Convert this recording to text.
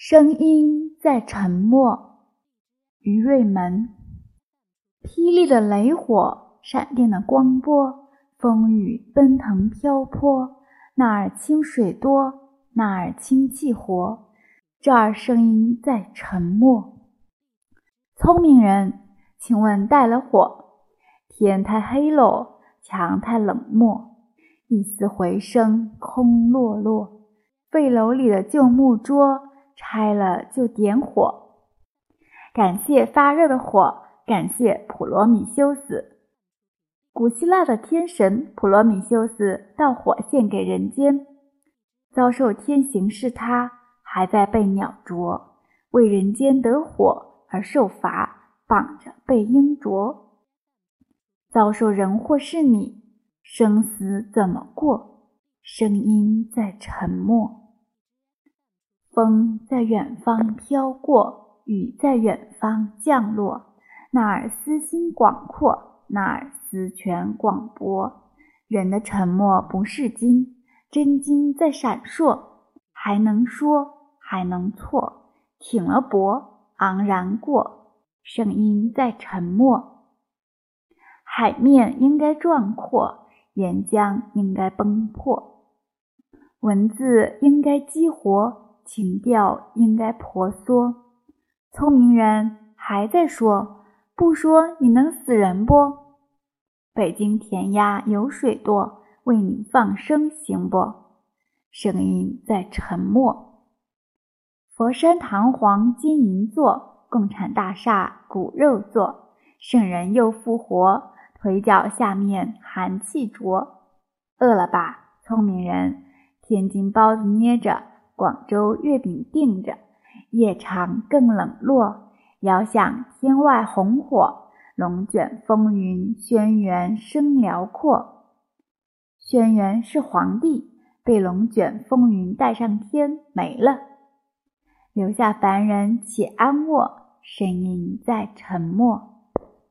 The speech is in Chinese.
声音在沉默。于瑞门，霹雳的雷火，闪电的光波，风雨奔腾漂泊。那儿清水多，那儿清气活，这儿声音在沉默。聪明人，请问带了火，天太黑喽，墙太冷漠，一丝回声空落落，废楼里的旧木桌。拆了就点火，感谢发热的火，感谢普罗米修斯。古希腊的天神普罗米修斯盗火献给人间，遭受天刑是他，还在被鸟啄，为人间得火而受罚，绑着被鹰啄。遭受人祸是你，生死怎么过？声音在沉默。风在远方飘过，雨在远方降落。那儿私心广阔，那儿私权广博。人的沉默不是金，真金在闪烁，还能说，还能错。挺了脖，昂然过，声音在沉默。海面应该壮阔，岩浆应该崩破，文字应该激活。情调应该婆娑，聪明人还在说，不说你能死人不？北京填鸭有水多，为你放生行不？声音在沉默。佛山堂皇金银座，共产大厦骨肉座，圣人又复活，腿脚下面寒气着。饿了吧，聪明人？天津包子捏着。广州月饼订着，夜长更冷落。遥想天外红火，龙卷风云，轩辕声辽阔。轩辕是皇帝，被龙卷风云带上天没了，留下凡人且安卧。声音在沉默。